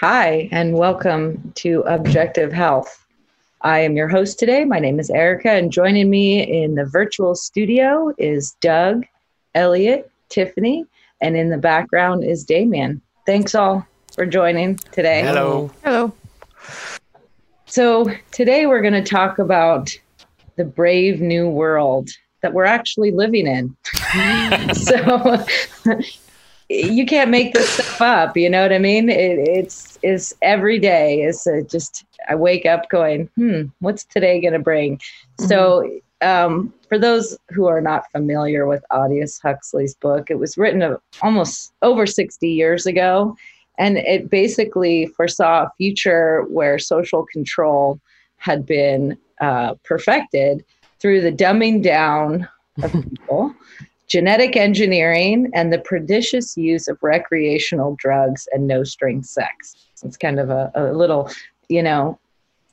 Hi, and welcome to Objective Health. I am your host today. My name is Erica, and joining me in the virtual studio is Doug, Elliot, Tiffany, and in the background is Damien. Thanks all for joining today. Hello. Hello. So, today we're going to talk about the brave new world that we're actually living in. so, you can't make this stuff up. You know what I mean? It, it's is every day is just I wake up going, hmm, what's today going to bring? Mm-hmm. So, um, for those who are not familiar with Aldous Huxley's book, it was written of almost over 60 years ago. And it basically foresaw a future where social control had been uh, perfected through the dumbing down of people, genetic engineering, and the prodigious use of recreational drugs and no string sex. It's kind of a, a little, you know,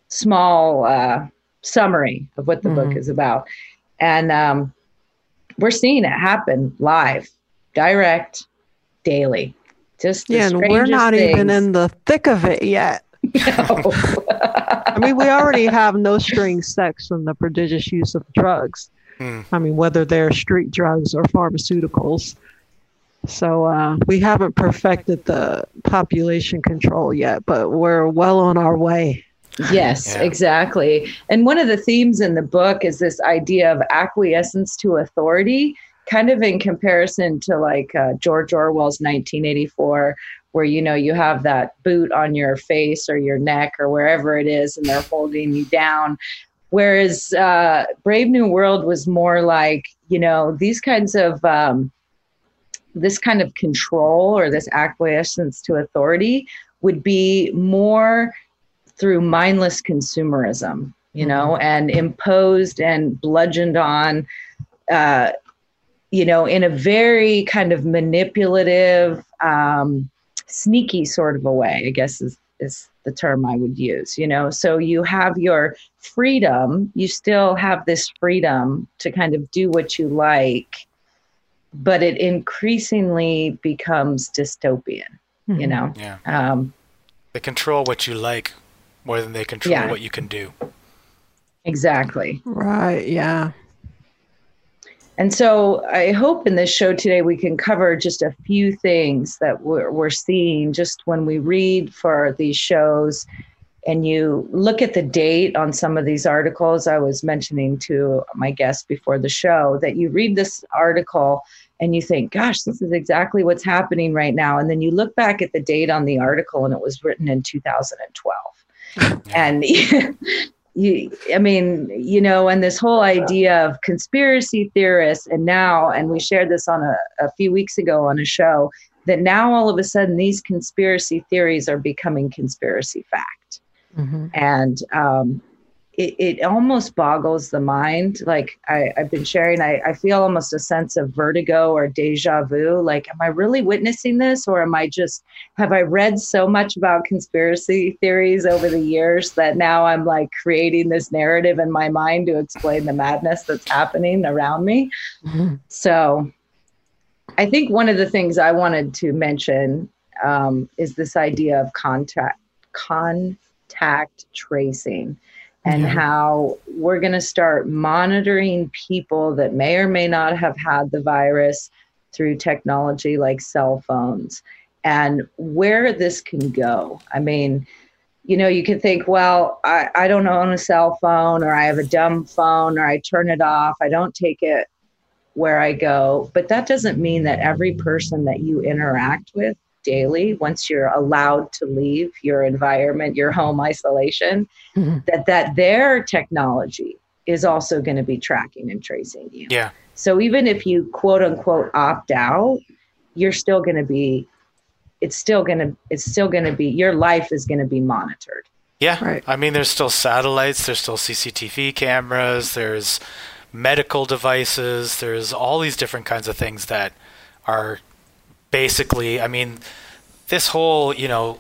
small uh, summary of what the mm-hmm. book is about. And um, we're seeing it happen live, direct, daily. Just yeah, and we're not things. even in the thick of it yet. No. I mean, we already have no string sex and the prodigious use of drugs. Hmm. I mean, whether they're street drugs or pharmaceuticals. So uh, we haven't perfected the population control yet, but we're well on our way. Yes, yeah. exactly. And one of the themes in the book is this idea of acquiescence to authority, kind of in comparison to like uh, George Orwell's 1984, where you know you have that boot on your face or your neck or wherever it is, and they're holding you down. Whereas uh, Brave New World was more like you know these kinds of um, this kind of control or this acquiescence to authority would be more through mindless consumerism, you know, mm-hmm. and imposed and bludgeoned on, uh, you know, in a very kind of manipulative, um, sneaky sort of a way, I guess is, is the term I would use, you know. So you have your freedom, you still have this freedom to kind of do what you like, but it increasingly becomes dystopian, mm-hmm. you know. Yeah. Um, they control what you like more than they control yeah. what you can do. Exactly. Right. Yeah. And so I hope in this show today we can cover just a few things that we're, we're seeing just when we read for these shows and you look at the date on some of these articles. I was mentioning to my guest before the show that you read this article and you think, gosh, this is exactly what's happening right now. And then you look back at the date on the article and it was written in 2012 and you i mean you know and this whole idea of conspiracy theorists and now and we shared this on a, a few weeks ago on a show that now all of a sudden these conspiracy theories are becoming conspiracy fact mm-hmm. and um, it, it almost boggles the mind. Like I, have been sharing, I, I feel almost a sense of vertigo or deja vu. Like, am I really witnessing this, or am I just have I read so much about conspiracy theories over the years that now I'm like creating this narrative in my mind to explain the madness that's happening around me? Mm-hmm. So, I think one of the things I wanted to mention um, is this idea of contact contact tracing and yeah. how we're going to start monitoring people that may or may not have had the virus through technology like cell phones and where this can go. I mean, you know, you can think, well, I, I don't own a cell phone or I have a dumb phone or I turn it off, I don't take it where I go. But that doesn't mean that every person that you interact with daily once you're allowed to leave your environment your home isolation mm-hmm. that that their technology is also going to be tracking and tracing you. Yeah. So even if you quote unquote opt out you're still going to be it's still going to it's still going to be your life is going to be monitored. Yeah. Right. I mean there's still satellites there's still cctv cameras there's medical devices there's all these different kinds of things that are basically, I mean, this whole, you know,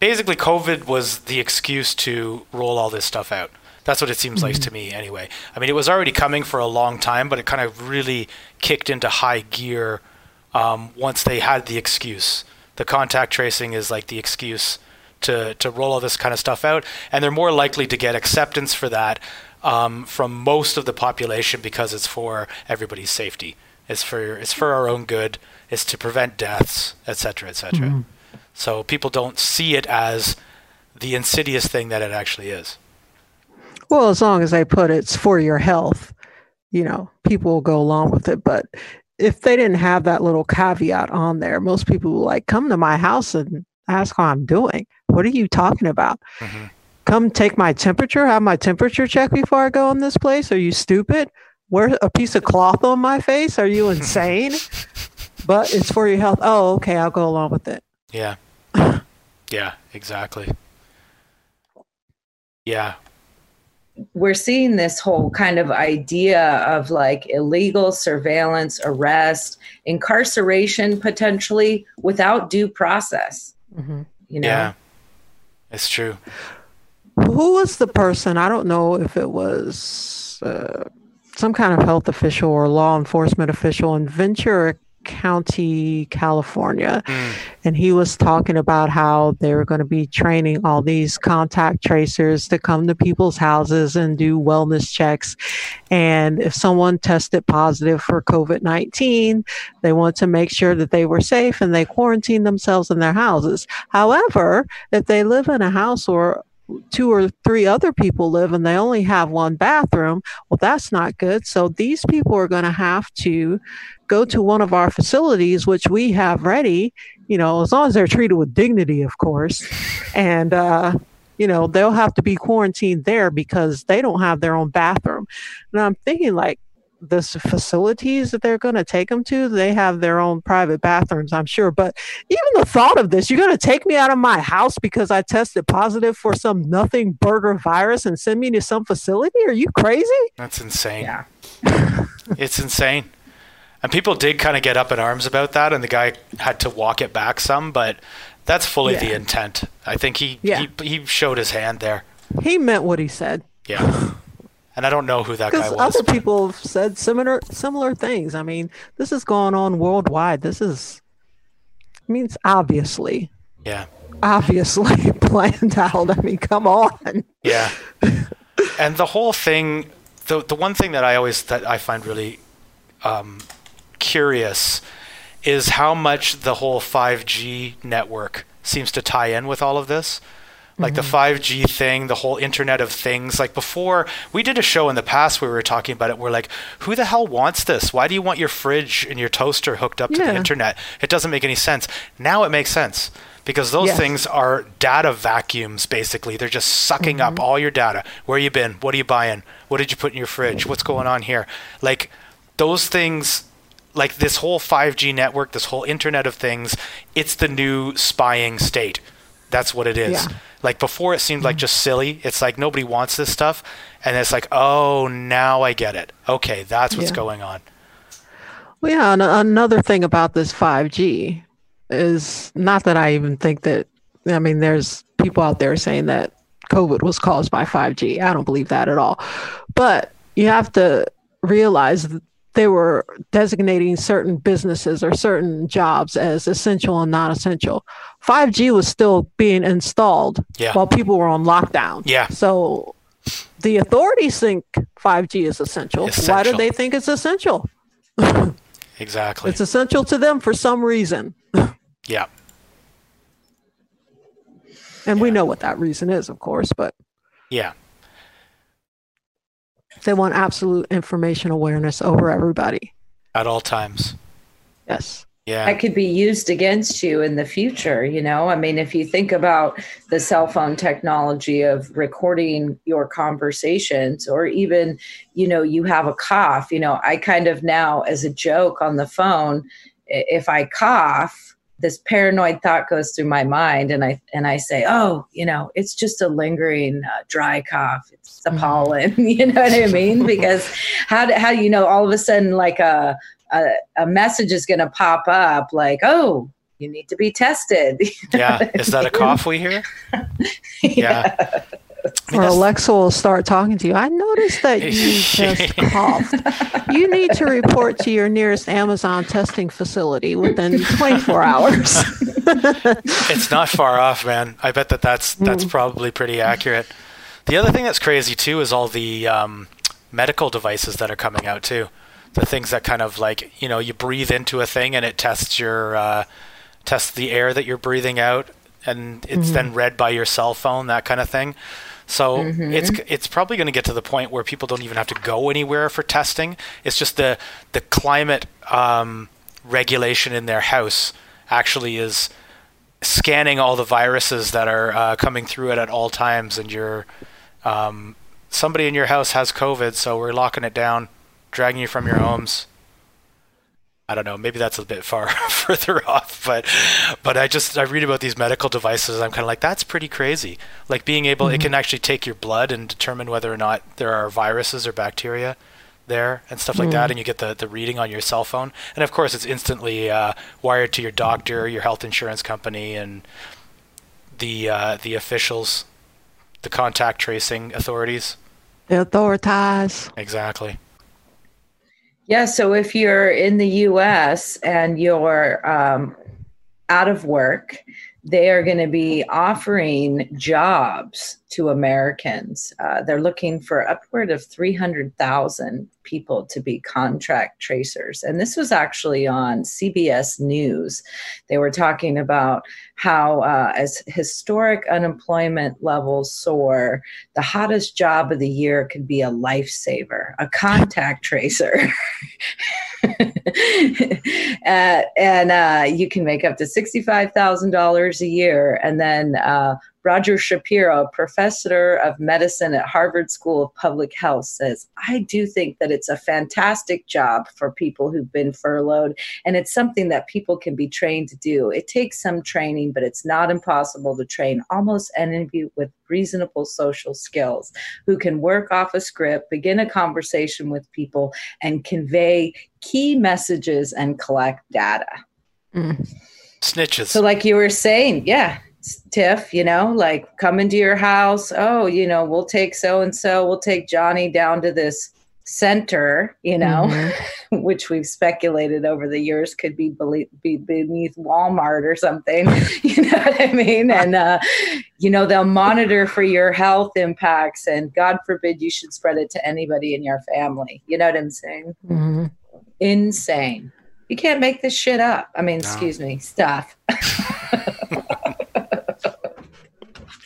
basically COVID was the excuse to roll all this stuff out. That's what it seems mm-hmm. like to me, anyway. I mean, it was already coming for a long time, but it kind of really kicked into high gear um, once they had the excuse. The contact tracing is like the excuse to to roll all this kind of stuff out, and they're more likely to get acceptance for that um, from most of the population because it's for everybody's safety. It's for it's for our own good. It's to prevent deaths, etc., etc. Mm-hmm. So people don't see it as the insidious thing that it actually is. Well, as long as they put it's for your health, you know, people will go along with it. But if they didn't have that little caveat on there, most people will like come to my house and ask how I'm doing. What are you talking about? Mm-hmm. Come take my temperature, have my temperature checked before I go in this place. Are you stupid? Wear a piece of cloth on my face? Are you insane? But it's for your health. Oh, okay, I'll go along with it. Yeah. yeah, exactly. Yeah. We're seeing this whole kind of idea of like illegal surveillance, arrest, incarceration potentially without due process. Mm-hmm. You know? Yeah, it's true. Who was the person? I don't know if it was uh, some kind of health official or law enforcement official in Ventura County, California. Mm. And he was talking about how they were going to be training all these contact tracers to come to people's houses and do wellness checks. And if someone tested positive for COVID 19, they want to make sure that they were safe and they quarantine themselves in their houses. However, if they live in a house or two or three other people live and they only have one bathroom, well, that's not good. So these people are going to have to go to one of our facilities, which we have ready, you know, as long as they're treated with dignity, of course. And, uh, you know, they'll have to be quarantined there because they don't have their own bathroom. And I'm thinking, like, the facilities that they're going to take them to, they have their own private bathrooms, I'm sure. But even the thought of this, you're going to take me out of my house because I tested positive for some nothing burger virus and send me to some facility? Are you crazy? That's insane. Yeah. it's insane. And people did kind of get up in arms about that, and the guy had to walk it back some, but that's fully yeah. the intent. I think he, yeah. he he showed his hand there. He meant what he said. Yeah. And I don't know who that guy was. Other people have said similar similar things. I mean, this is going on worldwide. This is I mean, it's obviously. Yeah. Obviously planned out. I mean, come on. Yeah. and the whole thing the the one thing that I always that I find really um, curious is how much the whole 5G network seems to tie in with all of this like mm-hmm. the 5G thing, the whole Internet of Things. Like before, we did a show in the past where we were talking about it. We're like, who the hell wants this? Why do you want your fridge and your toaster hooked up to yeah. the internet? It doesn't make any sense. Now it makes sense because those yes. things are data vacuums basically. They're just sucking mm-hmm. up all your data. Where you been? What are you buying? What did you put in your fridge? What's going on here? Like those things like this whole 5G network, this whole internet of things, it's the new spying state. That's what it is. Yeah. Like before, it seemed like mm-hmm. just silly. It's like nobody wants this stuff, and it's like, oh, now I get it. Okay, that's what's yeah. going on. Well, yeah. And another thing about this 5G is not that I even think that. I mean, there's people out there saying that COVID was caused by 5G. I don't believe that at all. But you have to realize they were designating certain businesses or certain jobs as essential and non essential. 5G was still being installed yeah. while people were on lockdown. Yeah. So the authorities think 5G is essential. essential. Why do they think it's essential? exactly. It's essential to them for some reason. yeah. And yeah. we know what that reason is, of course, but. Yeah. They want absolute information awareness over everybody. At all times. Yes. Yeah. That could be used against you in the future, you know? I mean, if you think about the cell phone technology of recording your conversations, or even, you know, you have a cough, you know, I kind of now, as a joke on the phone, if I cough, this paranoid thought goes through my mind and i and i say oh you know it's just a lingering uh, dry cough it's the mm-hmm. pollen you know what i mean because how do, how you know all of a sudden like a a, a message is going to pop up like oh you need to be tested yeah is that a cough we hear yeah. yeah. Or Alexa will start talking to you. I noticed that you just coughed. You need to report to your nearest Amazon testing facility within 24 hours. it's not far off, man. I bet that that's that's mm. probably pretty accurate. The other thing that's crazy too is all the um, medical devices that are coming out too. The things that kind of like you know you breathe into a thing and it tests your uh, tests the air that you're breathing out and it's mm-hmm. then read by your cell phone, that kind of thing. So mm-hmm. it's it's probably going to get to the point where people don't even have to go anywhere for testing. It's just the the climate um, regulation in their house actually is scanning all the viruses that are uh, coming through it at all times, and you're um, somebody in your house has COVID, so we're locking it down, dragging you from your homes. I don't know. Maybe that's a bit far further off, but but I just I read about these medical devices. I'm kind of like that's pretty crazy. Like being able, mm-hmm. it can actually take your blood and determine whether or not there are viruses or bacteria there and stuff like mm. that, and you get the the reading on your cell phone. And of course, it's instantly uh, wired to your doctor, your health insurance company, and the uh, the officials, the contact tracing authorities. The authorities. Exactly. Yeah, so if you're in the US and you're um, out of work, they are going to be offering jobs to Americans. Uh, they're looking for upward of 300,000 people to be contract tracers. And this was actually on CBS News. They were talking about how, uh, as historic unemployment levels soar, the hottest job of the year could be a lifesaver, a contact tracer. uh, and uh, you can make up to $65,000 a year. And then uh, Roger Shapiro, professor of medicine at Harvard School of Public Health, says, I do think that it's a fantastic job for people who've been furloughed, and it's something that people can be trained to do. It takes some training, but it's not impossible to train almost anybody with reasonable social skills who can work off a script, begin a conversation with people, and convey key messages and collect data. Mm. Snitches. So, like you were saying, yeah, Tiff, you know, like come into your house. Oh, you know, we'll take so and so, we'll take Johnny down to this center, you know, mm-hmm. which we've speculated over the years could be, be be beneath Walmart or something. you know what I mean? And, uh, you know, they'll monitor for your health impacts, and God forbid you should spread it to anybody in your family. You know what I'm saying? Mm-hmm. Insane. You can't make this shit up. I mean, no. excuse me, stuff.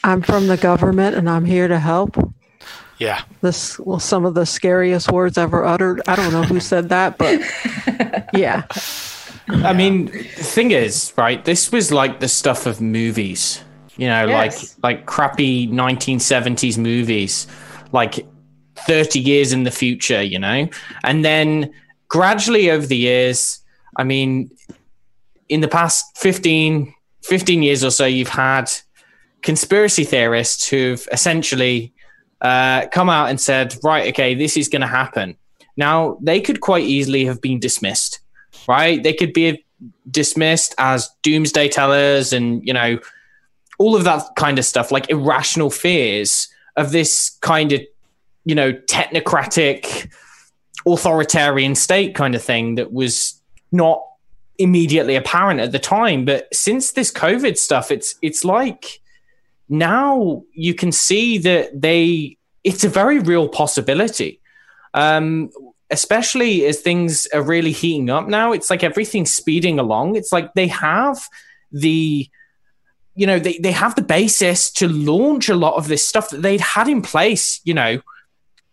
I'm from the government and I'm here to help. Yeah. This well some of the scariest words ever uttered. I don't know who said that, but yeah. I mean, the thing is, right, this was like the stuff of movies. You know, yes. like like crappy 1970s movies, like 30 years in the future, you know? And then gradually over the years, I mean, in the past 15 15 years or so, you've had conspiracy theorists who've essentially uh, come out and said, right, okay, this is going to happen. Now, they could quite easily have been dismissed, right? They could be dismissed as doomsday tellers and, you know, all of that kind of stuff, like irrational fears of this kind of, you know, technocratic, authoritarian state kind of thing that was not immediately apparent at the time. But since this COVID stuff, it's it's like now you can see that they it's a very real possibility. Um, especially as things are really heating up now it's like everything's speeding along. It's like they have the you know they, they have the basis to launch a lot of this stuff that they'd had in place you know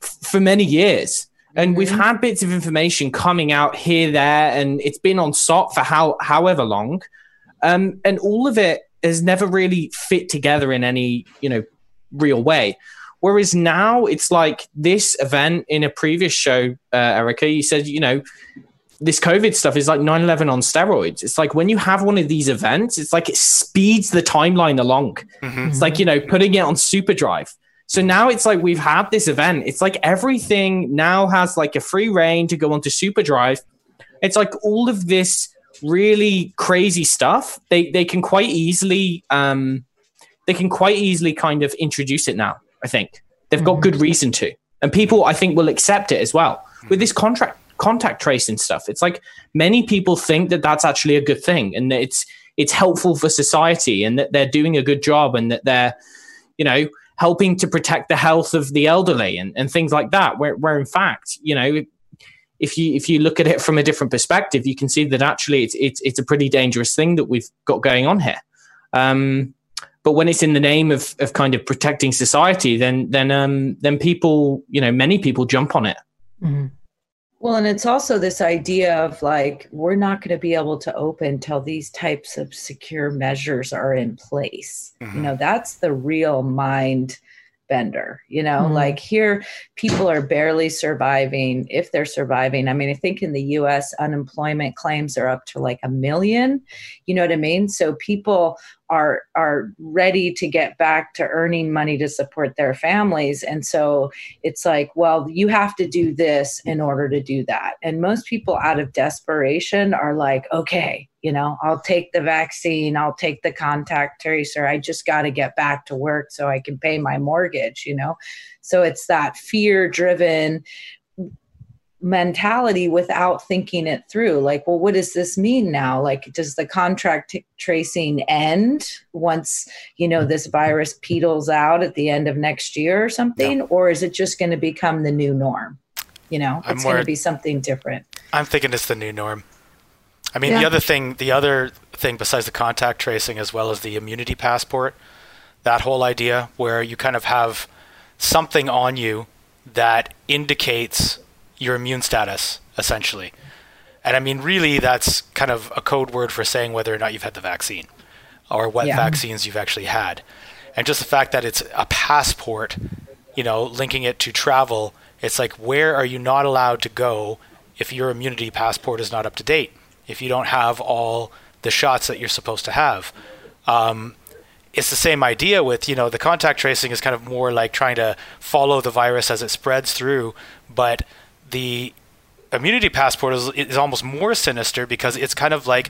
f- for many years. And mm-hmm. we've had bits of information coming out here there and it's been on SOTT for how however long. Um, and all of it has never really fit together in any you know real way. Whereas now it's like this event in a previous show, uh, Erica, you said, you know, this COVID stuff is like 9 11 on steroids. It's like when you have one of these events, it's like it speeds the timeline along. Mm-hmm. It's like, you know, putting it on super drive. So now it's like we've had this event. It's like everything now has like a free reign to go onto super drive. It's like all of this really crazy stuff, they they can quite easily um, they can quite easily kind of introduce it now. I think. They've got good reason to, and people I think will accept it as well. With this contract contact tracing stuff. It's like many people think that that's actually a good thing and that it's it's helpful for society and that they're doing a good job and that they're you know helping to protect the health of the elderly and, and things like that. Where, where in fact you know if you if you look at it from a different perspective you can see that actually it's it's, it's a pretty dangerous thing that we've got going on here um, but when it's in the name of, of kind of protecting society then then um, then people you know many people jump on it mm-hmm. Well, and it's also this idea of like, we're not going to be able to open till these types of secure measures are in place. Mm-hmm. You know, that's the real mind bender you know mm-hmm. like here people are barely surviving if they're surviving i mean i think in the us unemployment claims are up to like a million you know what i mean so people are are ready to get back to earning money to support their families. And so it's like well you have to do this in order to do that. And most people out of desperation are like okay you know i'll take the vaccine i'll take the contact tracer i just got to get back to work so i can pay my mortgage you know? So it's that fear driven mentality without thinking it through. Like well what does this mean now? Like does the contract t- tracing end once you know this virus petals out at the end of next year or something? Or is it just going to become the new norm? You know it's going to be something different. I'm thinking it's the new norm. I mean, yeah. the other thing, the other thing besides the contact tracing, as well as the immunity passport, that whole idea where you kind of have something on you that indicates your immune status, essentially. And I mean, really, that's kind of a code word for saying whether or not you've had the vaccine or what yeah. vaccines you've actually had. And just the fact that it's a passport, you know, linking it to travel, it's like, where are you not allowed to go if your immunity passport is not up to date? if you don't have all the shots that you're supposed to have. Um, it's the same idea with you know the contact tracing is kind of more like trying to follow the virus as it spreads through, but the immunity passport is, is almost more sinister because it's kind of like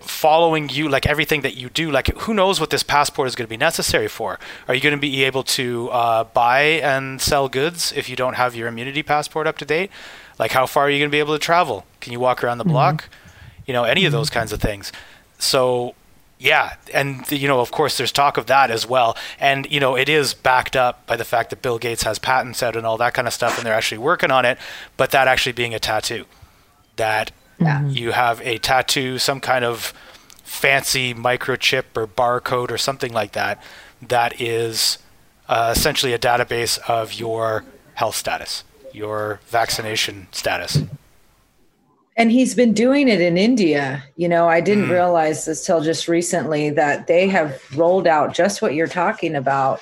following you like everything that you do like who knows what this passport is going to be necessary for are you going to be able to uh, buy and sell goods if you don't have your immunity passport up to date like how far are you going to be able to travel can you walk around the mm-hmm. block mm-hmm. you know any mm-hmm. of those kinds of things so yeah and you know of course there's talk of that as well and you know it is backed up by the fact that bill gates has patents out and all that kind of stuff and they're actually working on it but that actually being a tattoo that yeah. you have a tattoo some kind of fancy microchip or barcode or something like that that is uh, essentially a database of your health status your vaccination status. And he's been doing it in India. You know, I didn't mm. realize this till just recently that they have rolled out just what you're talking about,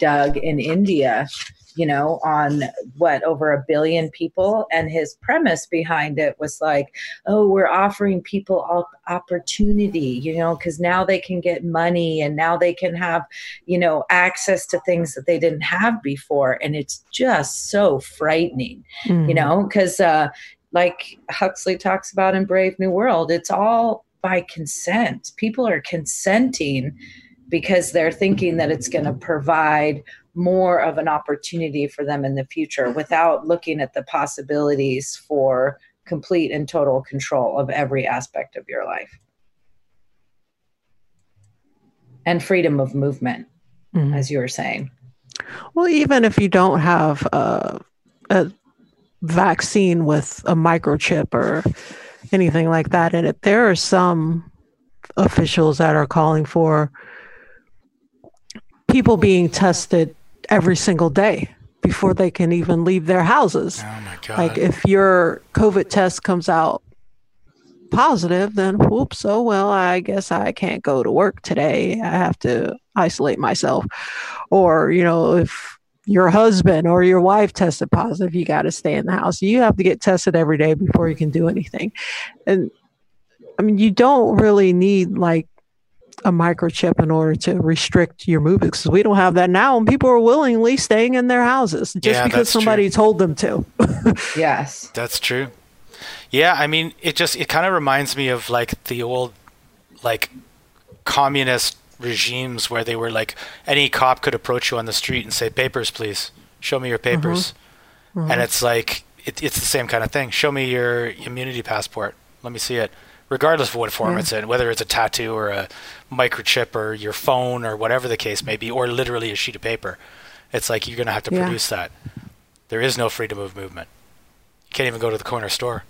Doug, in India you know, on what over a billion people. And his premise behind it was like, oh, we're offering people opportunity, you know, because now they can get money and now they can have, you know, access to things that they didn't have before. And it's just so frightening, mm-hmm. you know, because uh, like Huxley talks about in Brave New World, it's all by consent. People are consenting because they're thinking that it's going to provide more of an opportunity for them in the future without looking at the possibilities for complete and total control of every aspect of your life and freedom of movement mm-hmm. as you were saying well even if you don't have a, a vaccine with a microchip or anything like that in it there are some officials that are calling for people being tested every single day before they can even leave their houses. Oh my God. Like if your COVID test comes out positive, then whoops, oh well, I guess I can't go to work today. I have to isolate myself. Or, you know, if your husband or your wife tested positive, you got to stay in the house. You have to get tested every day before you can do anything. And I mean, you don't really need like a microchip in order to restrict your movement because we don't have that now and people are willingly staying in their houses just yeah, because somebody true. told them to yes that's true yeah i mean it just it kind of reminds me of like the old like communist regimes where they were like any cop could approach you on the street and say papers please show me your papers mm-hmm. Mm-hmm. and it's like it, it's the same kind of thing show me your immunity passport let me see it regardless of what form yeah. it's in whether it's a tattoo or a microchip or your phone or whatever the case may be or literally a sheet of paper it's like you're going to have to yeah. produce that there is no freedom of movement you can't even go to the corner store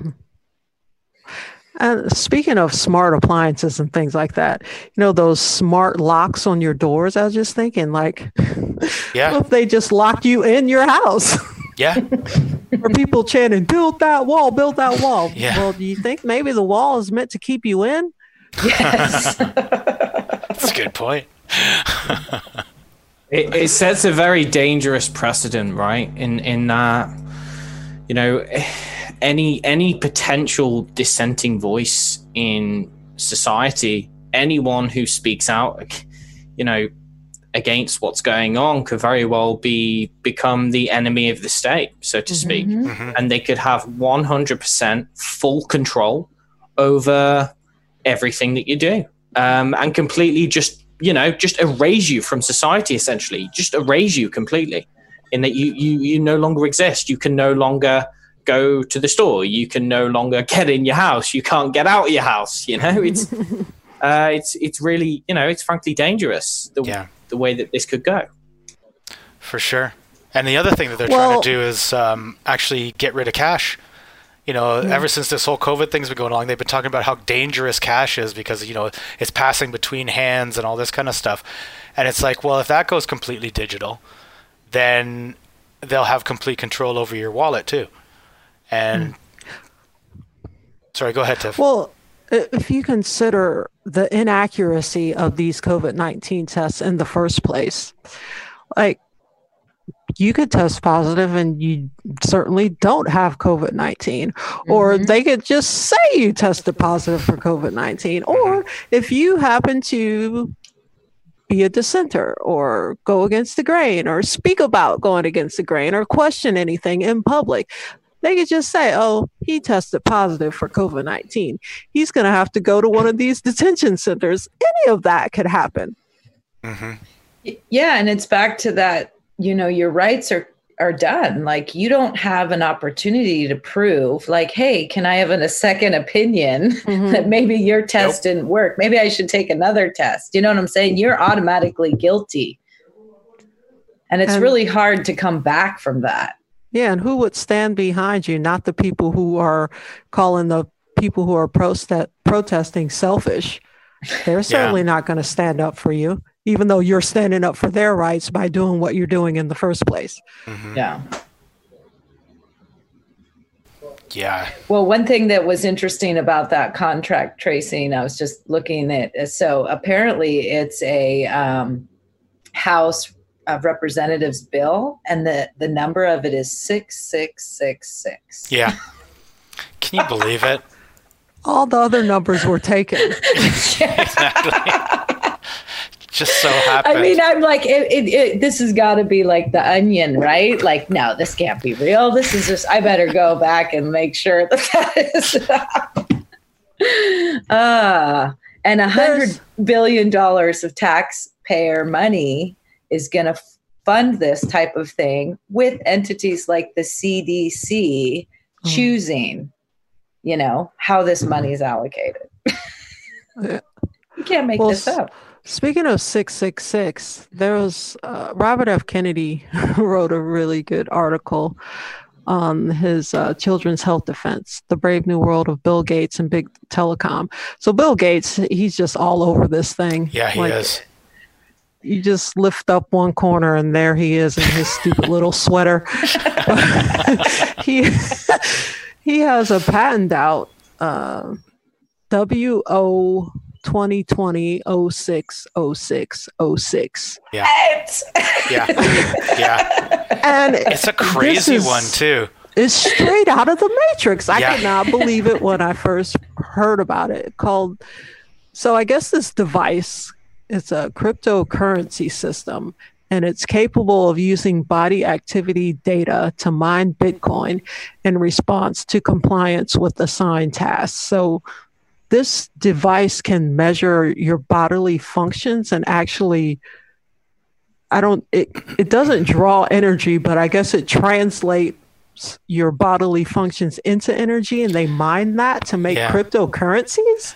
And speaking of smart appliances and things like that, you know, those smart locks on your doors, I was just thinking, like, yeah. if they just lock you in your house? Yeah. or people chanting, build that wall, build that wall. Yeah. Well, do you think maybe the wall is meant to keep you in? Yes. That's a good point. it, it sets a very dangerous precedent, right? In in that, you know any any potential dissenting voice in society, anyone who speaks out, you know, against what's going on could very well be become the enemy of the state, so to speak, mm-hmm. mm-hmm. and they could have 100% full control over everything that you do, um, and completely just you know just erase you from society. Essentially, just erase you completely, in that you you you no longer exist. You can no longer go to the store. You can no longer get in your house. You can't get out of your house. You know, it's uh, it's it's really you know it's frankly dangerous the yeah. the way that this could go. For sure. And the other thing that they're well, trying to do is um, actually get rid of cash. You know, yeah. ever since this whole COVID thing's been going on, they've been talking about how dangerous cash is because you know it's passing between hands and all this kind of stuff. And it's like, well, if that goes completely digital, then they'll have complete control over your wallet too. And mm. sorry, go ahead, Tiff. Well, if you consider the inaccuracy of these COVID 19 tests in the first place, like you could test positive and you certainly don't have COVID 19. Mm-hmm. Or they could just say you tested positive for COVID 19. Or if you happen to be a dissenter or go against the grain or speak about going against the grain or question anything in public, they could just say, oh, he tested positive for COVID 19. He's going to have to go to one of these detention centers. Any of that could happen. Mm-hmm. Yeah. And it's back to that, you know, your rights are are done. Like you don't have an opportunity to prove, like, hey, can I have an, a second opinion mm-hmm. that maybe your test nope. didn't work? Maybe I should take another test. You know what I'm saying? You're automatically guilty. And it's really hard to come back from that. Yeah, and who would stand behind you? Not the people who are calling the people who are prost- protesting selfish. They're certainly yeah. not going to stand up for you, even though you're standing up for their rights by doing what you're doing in the first place. Mm-hmm. Yeah. Yeah. Well, one thing that was interesting about that contract tracing, I was just looking at. So apparently, it's a um, House of Representatives bill, and the the number of it is six six six six. Yeah, can you believe it? All the other numbers were taken. exactly. Just so happened. I mean, I'm like, it, it, it, this has got to be like the onion, right? Like, no, this can't be real. This is just. I better go back and make sure that that is. Ah, uh, and a hundred billion dollars of taxpayer money is going to fund this type of thing with entities like the CDC mm. choosing, you know, how this money is allocated. you can't make well, this up. Speaking of 666, there was uh, Robert F. Kennedy wrote a really good article on his uh, children's health defense, the brave new world of Bill Gates and big telecom. So Bill Gates, he's just all over this thing. Yeah, he like, is you just lift up one corner and there he is in his stupid little sweater. he he has a patent out, uh, WO 2020 060606. Yeah. yeah. Yeah. And it's a crazy is, one too. It's straight out of the Matrix. I yeah. could not believe it when I first heard about it. Called so I guess this device it's a cryptocurrency system and it's capable of using body activity data to mine Bitcoin in response to compliance with assigned tasks. So this device can measure your bodily functions and actually I don't it it doesn't draw energy, but I guess it translates your bodily functions into energy and they mine that to make yeah. cryptocurrencies.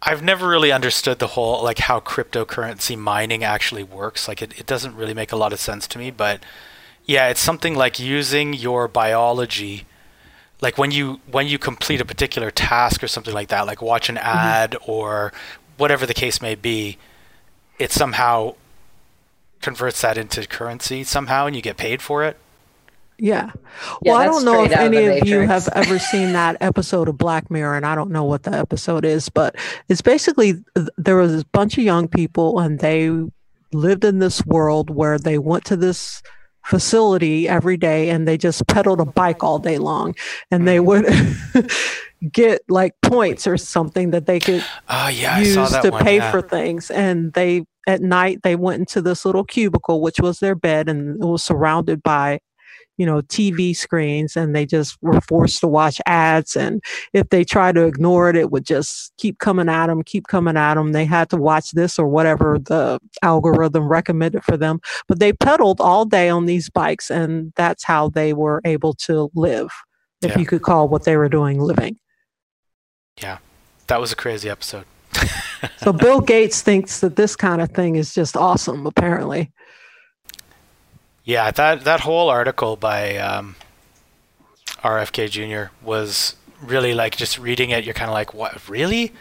I've never really understood the whole like how cryptocurrency mining actually works. Like it, it doesn't really make a lot of sense to me, but yeah, it's something like using your biology like when you when you complete a particular task or something like that, like watch an mm-hmm. ad mm-hmm. or whatever the case may be, it somehow converts that into currency somehow and you get paid for it. Yeah. Well, I don't know if any of you have ever seen that episode of Black Mirror, and I don't know what the episode is, but it's basically there was a bunch of young people and they lived in this world where they went to this facility every day and they just pedaled a bike all day long and they would get like points or something that they could uh, yeah, use to one, pay yeah. for things and they at night they went into this little cubicle which was their bed and it was surrounded by you know tv screens and they just were forced to watch ads and if they tried to ignore it it would just keep coming at them keep coming at them they had to watch this or whatever the algorithm recommended for them but they pedaled all day on these bikes and that's how they were able to live if yeah. you could call what they were doing living. Yeah. That was a crazy episode. So bill gates thinks that this kind of thing is just awesome apparently yeah, that that whole article by um, RFK Jr. was really like just reading it. You're kind of like, what? Really?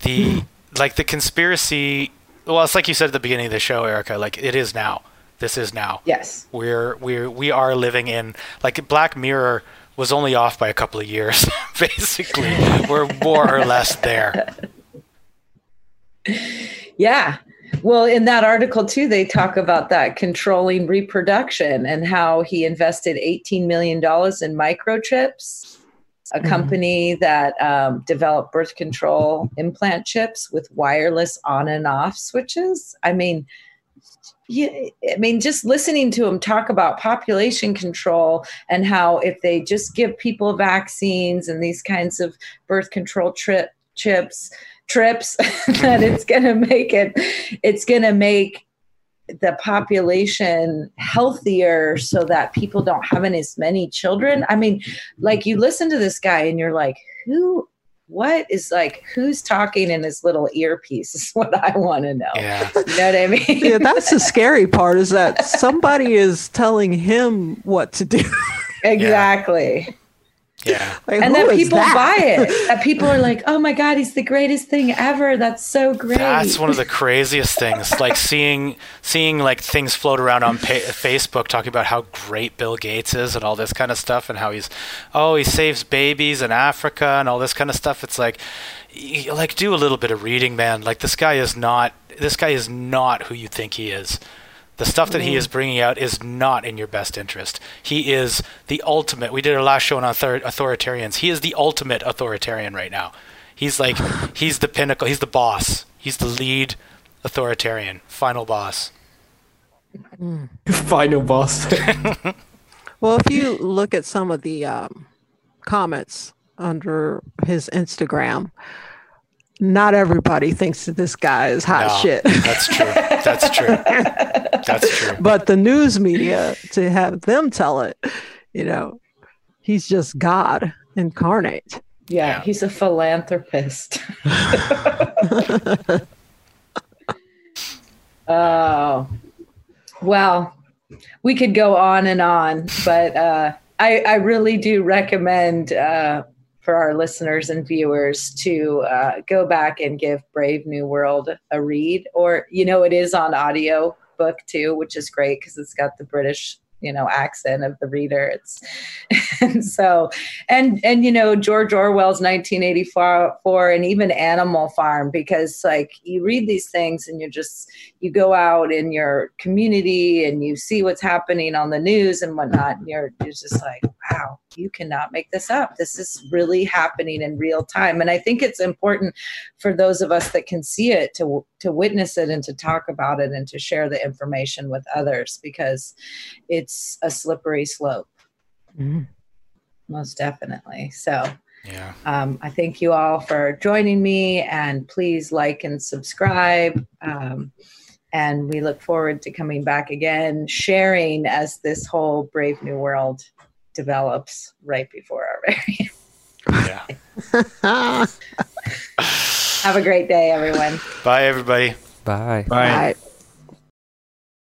The like the conspiracy. Well, it's like you said at the beginning of the show, Erica. Like it is now. This is now. Yes. We're we're we are living in like Black Mirror was only off by a couple of years. Basically, we're more or less there. Yeah, well, in that article too, they talk about that controlling reproduction and how he invested $18 million in microchips, a mm-hmm. company that um, developed birth control implant chips with wireless on and off switches. I mean, yeah, I mean, just listening to him talk about population control and how if they just give people vaccines and these kinds of birth control trip chips, trips that it's mm-hmm. going to make it it's going to make the population healthier so that people don't have as many children i mean like you listen to this guy and you're like who what is like who's talking in his little earpiece is what I want to know. Yeah. You know what I mean? yeah, that's the scary part is that somebody is telling him what to do. exactly. Yeah. Yeah. Like, and then people that? buy it. That people are like, "Oh my god, he's the greatest thing ever. That's so great." That's one of the craziest things. Like seeing seeing like things float around on pa- Facebook talking about how great Bill Gates is and all this kind of stuff and how he's oh, he saves babies in Africa and all this kind of stuff. It's like like do a little bit of reading, man. Like this guy is not this guy is not who you think he is. The stuff that he is bringing out is not in your best interest. He is the ultimate. We did our last show on author- authoritarians. He is the ultimate authoritarian right now. He's like, he's the pinnacle. He's the boss. He's the lead authoritarian, final boss. Mm. Final boss. well, if you look at some of the um, comments under his Instagram, not everybody thinks that this guy is hot no, shit. That's true. That's true. That's true. But the news media, to have them tell it, you know, he's just God incarnate. Yeah, yeah. he's a philanthropist. oh, well, we could go on and on, but uh, I, I really do recommend. Uh, for our listeners and viewers to uh, go back and give Brave New World a read. Or, you know, it is on audio book too, which is great because it's got the British you know accent of the reader it's and so and and you know george orwell's 1984 and even animal farm because like you read these things and you're just you go out in your community and you see what's happening on the news and whatnot and you're, you're just like wow you cannot make this up this is really happening in real time and i think it's important for those of us that can see it to to witness it and to talk about it and to share the information with others because it's a slippery slope. Mm-hmm. Most definitely. So, Yeah. Um, I thank you all for joining me, and please like and subscribe. Um, and we look forward to coming back again, sharing as this whole Brave New World develops right before our very. yeah. Have a great day, everyone. Bye, everybody. Bye. Bye. Bye.